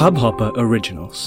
Hubhopper Originals.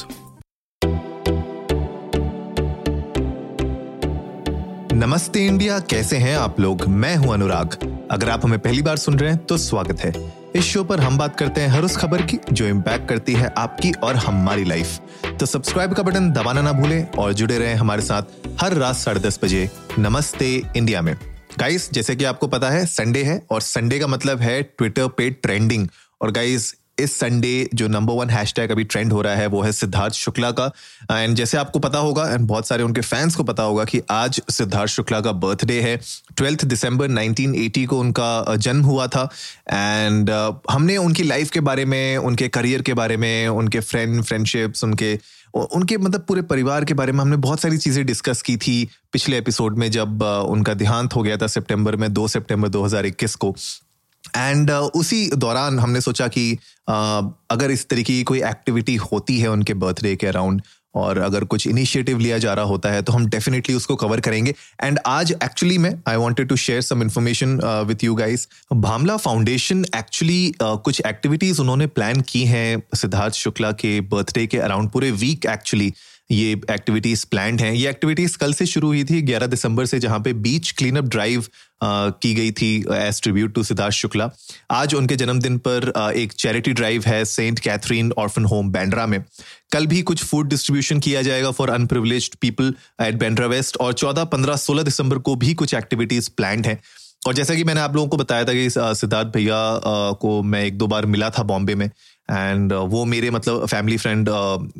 नमस्ते India, कैसे हैं आप लोग? मैं हूँ अनुराग। अगर आप हमें पहली बार सुन रहे हैं तो स्वागत है। इस शो पर हम बात करते हैं हर उस खबर की, जो इम्पैक्ट करती है आपकी और हमारी लाइफ तो सब्सक्राइब का बटन दबाना ना भूलें और जुड़े रहें हमारे साथ हर रात साढ़े दस बजे नमस्ते इंडिया में। गाइस जैसे कि आपको पता है संडे है और संडे का मतलब है ट्विटर पे ट्रेंडिंग और गाइस इस संडे जो नंबर वन हैशटैग अभी ट्रेंड हो रहा है, वो है सिद्धार्थ शुक्ला का। एंड जैसे आपको पता होगा एंड बहुत सारे उनके फैंस को पता होगा कि आज सिद्धार्थ शुक्ला का बर्थडे है। ट्वेल्थ दिसंबर 1980 को उनका जन्म हुआ था। एंड हमने उनकी लाइफ के बारे में, उनके करियर के बारे में, उनके फ्रेंड फ्रेंडशिप्स उनके उनके मतलब पूरे परिवार के बारे में हमने बहुत सारी चीज़ें डिस्कस की थी पिछले एपिसोड में जब उनका देहांत हो गया था सितंबर में 2 सितंबर 2021 को। एंड uh, उसी दौरान हमने सोचा कि uh, अगर इस तरीके की कोई एक्टिविटी होती है उनके बर्थडे के अराउंड और अगर कुछ इनिशिएटिव लिया जा रहा होता है तो हम डेफिनेटली उसको कवर करेंगे। एंड आज एक्चुअली में I wanted to share some information with you guys Bhamla foundation actually कुछ एक्टिविटीज़ उन्होंने प्लान की हैं सिद्धार्थ शुक्ला के बर्थडे के अराउंड पूरे वीक एक्चुअली ये एक्टिविटीज़ प्लान हैं। ये एक्टिविटीज़ कल से शुरू हुई थी 11 दिसंबर से जहाँ पे बीच क्लीन अप ड्राइव की गई थी as tribute to Siddharth Shukla. आज उनके जन्मदिन पर एक चैरिटी ड्राइव है Saint Catherine orphan home Bandra में। कल भी कुछ फ़ूड डिस्ट्रीब्यूशन किया जाएगा for unprivileged people at Bandra west और 14, 15, 16 दिसंबर को भी कुछ एक्टिविटीज़ प्लान है। और जैसा कि मैंने आप लोगों को बताया था कि सिद्धार्थ भैया को मैं एक दो बार मिला था बॉम्बे में एंड वो मेरे मतलब फैमिली फ्रेंड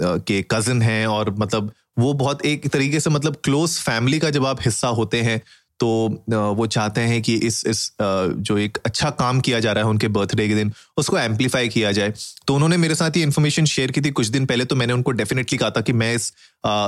के कजिन हैं और मतलब वो बहुत एक तरीके से मतलब क्लोज फैमिली का जब आप हिस्सा होते हैं तो वो चाहते हैं कि इस इस जो एक अच्छा काम किया जा रहा है उनके बर्थडे के दिन, उसको एम्पलीफाई किया जाए। तो उन्होंने मेरे साथ ये इन्फॉर्मेशन शेयर की थी कुछ दिन पहले तो मैंने उनको डेफिनेटली कहा था कि मैं इस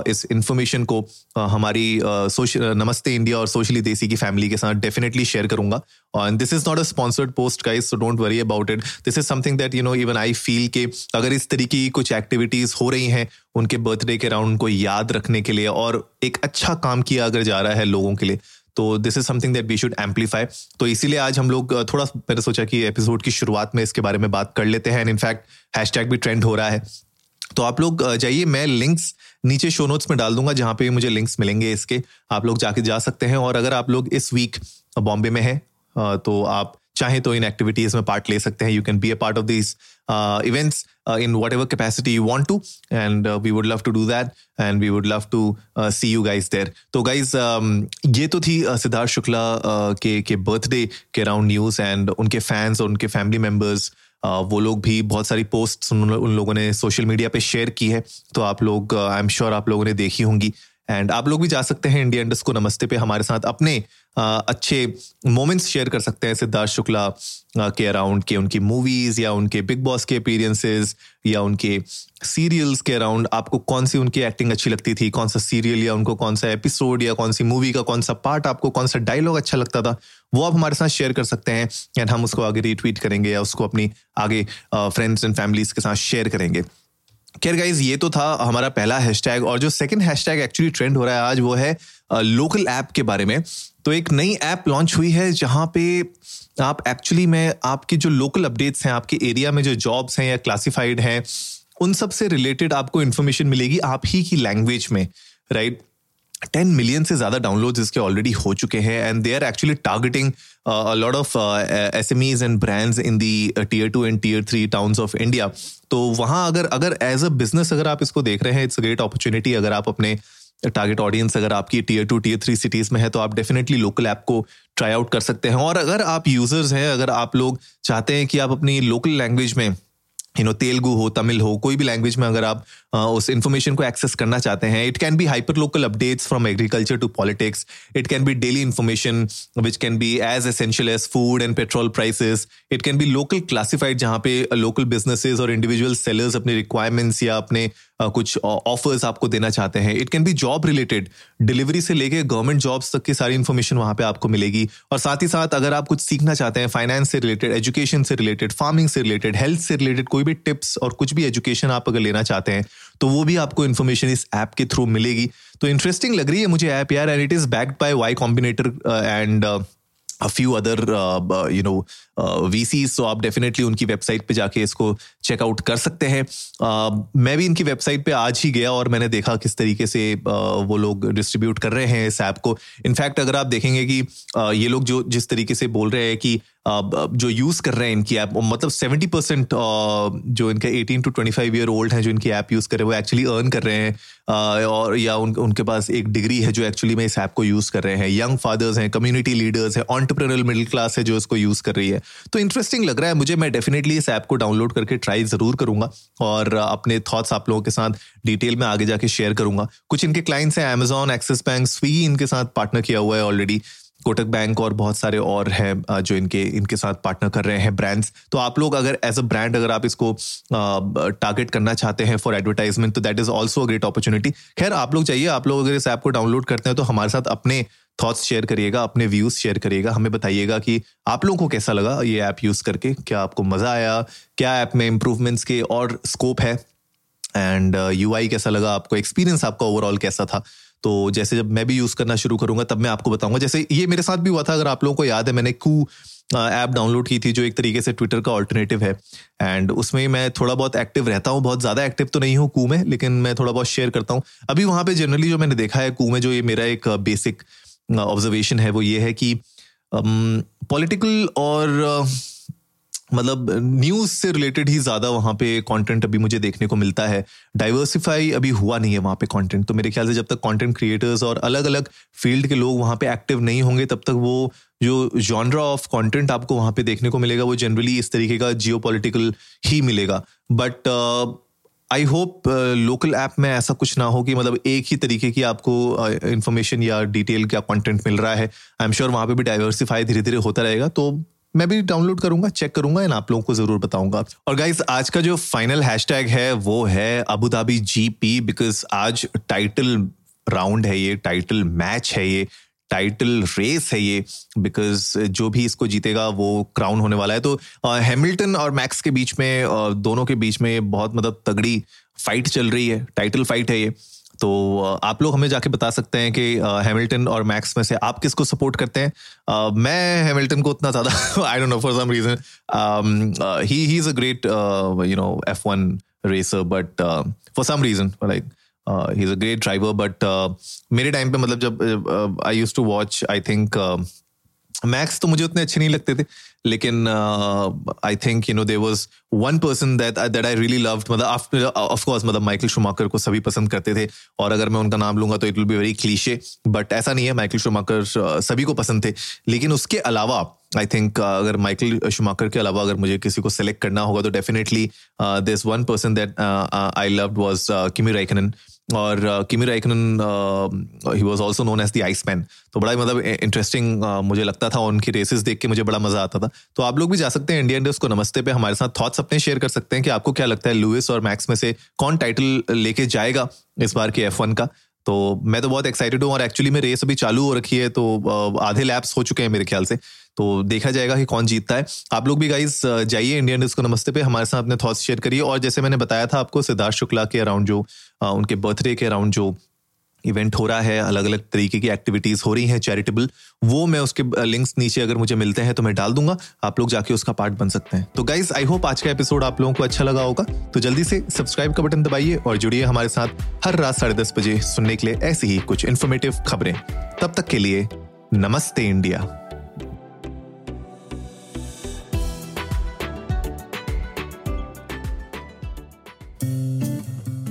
इस इन्फॉर्मेशन को हमारी सोशल नमस्ते इंडिया और सोशली देसी की फैमिली के साथ डेफिनेटली शेयर करूँगा। और this is not a sponsored post guys so don't worry about it this is something that you know even I feel के अगर इस तरीके की कुछ एक्टिविटीज़ हो रही हैं उनके बर्थडे के राउंड को याद रखने के लिए और एक अच्छा काम किया अगर जा रहा है लोगों के लिए तो this is something that we should amplify तो इसीलिए आज हम लोग थोड़ा मैंने सोचा कि एपिसोड की शुरुआत में इसके बारे में बात कर लेते हैं। एंड इनफैक्ट हैशटैग भी ट्रेंड हो रहा है। तो आप लोग जाइए, मैं लिंक्स नीचे शो नोट्स में डाल दूँगा, जहाँ पे मुझे लिंक्स मिलेंगे इसके। आप लोग जाके जा सकते हैं। और अगर आप लोग इस वीक बॉम्बे में हैं तो आप चाहे तो इन एक्टिविटीज़ में पार्ट ले सकते हैं। You can be a part of this events in whatever capacity you want to and we would love to do that and we would love to see you guys there तो guys um, ये तो थी uh, Siddharth Shukla uh, के के birthday के around news and उनके fans और उनके फैमिली मेंबर्स uh, वो लोग भी बहुत सारी पोस्ट उन, लोगों ने सोशल मीडिया पे शेयर की है। तो आप लोग आई एम श्योर आप लोगों ने देखी होंगी। एंड आप लोग भी जा सकते हैं इंडिया इंडस्ट को नमस्ते पे हमारे साथ अपने अच्छे मोमेंट्स शेयर कर सकते हैं सिद्धार्थ शुक्ला के अराउंड के उनकी मूवीज़ या उनके बिग बॉस के अपीरियंसेस या उनके सीरियल्स के अराउंड आपको कौन सी उनकी एक्टिंग अच्छी लगती थी, कौन सा सीरियल या उनको कौन सा एपिसोड या कौन सी मूवी का कौन सा पार्ट आपको कौन सा डायलॉग अच्छा लगता था, वो आप हमारे साथ शेयर कर सकते हैं। एंड हम उसको आगे रीट्वीट करेंगे या उसको अपनी आगे फ्रेंड्स एंड फैमिलीज़ के साथ शेयर करेंगे। खैर गाइज़ ये तो था हमारा पहला हैशटैग और जो सेकंड हैशटैग एक्चुअली ट्रेंड हो रहा है आज वो है लोकल ऐप के बारे में। तो एक नई ऐप लॉन्च हुई है जहाँ पे आप एक्चुअली में, आपके जो लोकल अपडेट्स हैं, आपके एरिया में जो जॉब्स हैं या क्लासिफाइड हैं, उन सबसे रिलेटेड आपको इन्फॉर्मेशन मिलेगी आप ही की लैंग्वेज में राइट टेन मिलियन से ज़्यादा डाउनलोड इसके ऑलरेडी हो चुके हैं and they are actually targeting lot of S M Es and brands in the tier two and tier three towns of India तो वहाँ अगर अगर एज अ बिज़नेस अगर आप इसको देख रहे हैं इट्स ग्रेट अपॉर्चुनिटी अगर आप अपने टारगेट ऑडियंस अगर आपकी tier two tier three cities में है तो आप डेफिनेटली लोकल ऐप को ट्राई आउट कर सकते हैं। और अगर आप यूज़र्स हैं, अगर आप लोग चाहते हैं कि आप अपनी लोकल लैंग्वेज में यू नो तेलुगु हो, तमिल हो, कोई भी लैंग्वेज में अगर आप उस इन्फॉर्मेशन को एक्सेस करना चाहते हैं it can be hyper local updates from agriculture to politics it can be daily information which can be as essential as food and petrol prices it can be local classified जहाँ पे local businesses और individual sellers अपने requirements या अपने कुछ offers आपको देना चाहते हैं। It can be job related delivery से लेके गवर्नमेंट जॉब्स तक की सारी इन्फॉर्मेशन वहाँ पे आपको मिलेगी। और साथ ही साथ अगर आप कुछ सीखना चाहते हैं फाइनेंस से रिलेटेड एजुकेशन से रिलेटेड फ़ार्मिंग से रिलेटेड हेल्थ से रिलेटेड कोई भी टिप्स और कुछ भी एजुकेशन आप अगर लेना चाहते हैं तो वो भी आपको इन्फॉर्मेशन इस ऐप के थ्रू मिलेगी। तो इंटरेस्टिंग लग रही है मुझे ऐप यार and it is backed by Y Combinator and other uh, uh, you know uh, VCs so आप डेफिनेटली उनकी वेबसाइट पे जाके इसको चेकआउट कर सकते हैं। मैं भी इनकी वेबसाइट पे आज ही गया और मैंने देखा किस तरीके से वो लोग डिस्ट्रीब्यूट कर रहे हैं इस ऐप को। इनफैक्ट अगर आप देखेंगे कि ये लोग जो जिस तरीके से बोल रहे हैं कि जो यूज़ कर रहे हैं इनकी ऐप मतलब सेवेंटी परसेंट जो इनके eighteen to twenty five year old हैं जो इनकी ऐप यूज़ कर रहे हैं वो एक्चुअली अर्न कर रहे हैं। और या उन, उनके पास एक डिग्री है जो एक्चुअली में इस ऐप को यूज़ कर रहे हैं। यंग फादर्स हैं कम्युनिटी लीडर्स हैं ऑन्टरप्रनल मिडिल क्लास है जो इसको यूज़ कर रही है। तो इंटरेस्टिंग लग रहा है मुझे मैं डेफिनेटली इस ऐप को डाउनलोड करके ट्राई ज़रूर करूँगा और अपने थॉट्स आप लोगों के साथ डिटेल में आगे जाके शेयर करूँगा। कुछ इनके क्लाइंट्स हैं अमेजॉन एक्सिस बैंक स्विगी इनके साथ पार्टनर किया हुआ है ऑलरेडी कोटक बैंक और बहुत सारे और हैं जो इनके इनके साथ पार्टनर कर रहे हैं ब्रांड्स तो आप लोग अगर एज अ ब्रांड अगर आप इसको टारगेट करना चाहते हैं फॉर एडवर्टाइजमेंट तो that is also a great opportunity खैर, आप लोग चाहिए आप लोग अगर इस ऐप को डाउनलोड करते हैं तो हमारे साथ अपने थॉट्स शेयर करिएगा अपने व्यूज़ शेयर करिएगा। हमें बताइएगा कि आप लोगों को कैसा लगा ये ऐप यूज़ करके? क्या आपको मज़ा आया? क्या ऐप में इंप्रूवमेंट्स के और स्कोप है? एंड यू uh, कैसा लगा? आपको एक्सपीरियंस आपका ओवरऑल कैसा था? तो जैसे जब मैं भी यूज़ करना शुरू करूँगा तब मैं आपको बताऊँगा। जैसे ये मेरे साथ भी हुआ था अगर आप लोगों को याद है मैंने कू ऐप डाउनलोड की थी जो एक तरीके से ट्विटर का ऑल्टरनेटिव है। एंड उसमें मैं थोड़ा बहुत एक्टिव रहता हूँ। बहुत ज़्यादा एक्टिव तो नहीं हूँ कू में लेकिन मैं थोड़ा बहुत शेयर करता हूँ। अभी वहाँ पे जनरली जो मैंने देखा है कू में जो ये मेरा एक बेसिक ऑब्जर्वेशन है वो ये है कि पॉलिटिकल um, और uh, मतलब न्यूज़ से रिलेटेड ही ज़्यादा वहाँ पे कंटेंट अभी मुझे देखने को मिलता है। डाइवर्सिफाई अभी हुआ नहीं है वहाँ पे कंटेंट तो मेरे ख्याल से जब तक कंटेंट क्रिएटर्स और अलग अलग फ़ील्ड के लोग वहाँ पे एक्टिव नहीं होंगे तब तक वो जो जॉनरा ऑफ़ कंटेंट आपको वहाँ पे देखने को मिलेगा वो जनरली इस तरीके का जियो ही मिलेगा। But I hope local app में ऐसा कुछ ना हो कि मतलब एक ही तरीके की आपको इन्फॉर्मेशन uh, या डिटेल का कंटेंट मिल रहा है। आई एम श्योर वहाँ पे भी डाइवर्सिफाई धीरे धीरे होता रहेगा तो मैं भी डाउनलोड करूँगा चेक करूँगा एंड आप लोगों को ज़रूर बताऊँगा। और गाइज़ आज का जो फाइनल हैशटैग है वो है अबू धाबी जीपी बिकॉज़ आज टाइटल राउंड है ये टाइटल मैच है ये। टाइटल रेस है ये बिकॉज़ जो भी इसको जीतेगा वो क्राउन होने वाला है। तो हैमिल्टन और मैक्स के बीच में दोनों के बीच में बहुत मतलब तगड़ी फाइट चल रही है टाइटल फाइट है ये। तो आप लोग हमें जाके बता सकते हैं कि हैमिल्टन और मैक्स में से आप किसको सपोर्ट करते हैं? Uh, मैं हैमिल्टन को उतना ज़्यादा I don't know for some reason he he is a great you know F one racer but for some reason like he is a great driver but मेरे टाइम पे मतलब जब I used to watch I think Max तो मुझे उतने अच्छे नहीं लगते थे लेकिन I think you know there was one person that that I really love मतलब ऑफकोर्स मतलब माइकल शुमाकर को सभी पसंद करते थे और अगर मैं उनका नाम लूँगा तो it will be very cliche but ऐसा नहीं है माइकल शुमाकर uh, सभी को पसंद थे लेकिन उसके अलावा आई थिंक uh, अगर माइकल शुमाकर के अलावा अगर मुझे किसी को सेलेक्ट करना होगा तो definitely this one person that I love was Kimi Raikkonen और Kimi Raikkonen he was also known as the Iceman तो बड़ा ही मतलब इंटरेस्टिंग uh, मुझे लगता था उनकी रेसेस देख के मुझे बड़ा मज़ा आता था। तो आप लोग भी जा सकते हैं इंडियन डेस्ट को नमस्ते पे हमारे साथ थॉट्स अपने शेयर कर सकते हैं कि आपको क्या लगता है लुइस और मैक्स में से कौन टाइटल लेके जाएगा इस बार के एफ़ का। तो मैं तो बहुत एक्साइटेड हूँ और एक्चुअली में रेस अभी चालू हो रखी है तो आधे लैप्स हो चुके हैं मेरे ख्याल से। तो देखा जाएगा कि कौन जीतता है। आप लोग भी गाइज़ जाइए इंडियन डिस्को नमस्ते पे, हमारे साथ अपने थॉट्स शेयर करिए। और जैसे मैंने बताया था आपको, सिद्धार्थ शुक्ला के अराउंड जो उनके बर्थडे के अराउंड जो इवेंट हो रहा है अलग अलग तरीके की एक्टिविटीज़ हो रही हैं चैरिटेबल वो मैं उसके लिंक्स नीचे अगर मुझे मिलते हैं तो मैं डाल दूँगा, आप लोग जाके उसका पार्ट बन सकते हैं। तो गाइज़ आई होप आज का एपिसोड आप लोगों को अच्छा लगा होगा तो जल्दी से सब्सक्राइब का बटन दबाइए और जुड़िए हमारे साथ हर रात साढ़े दस बजे सुनने के लिए ऐसी ही कुछ इन्फॉर्मेटिव खबरें। तब तक के लिए नमस्ते इंडिया।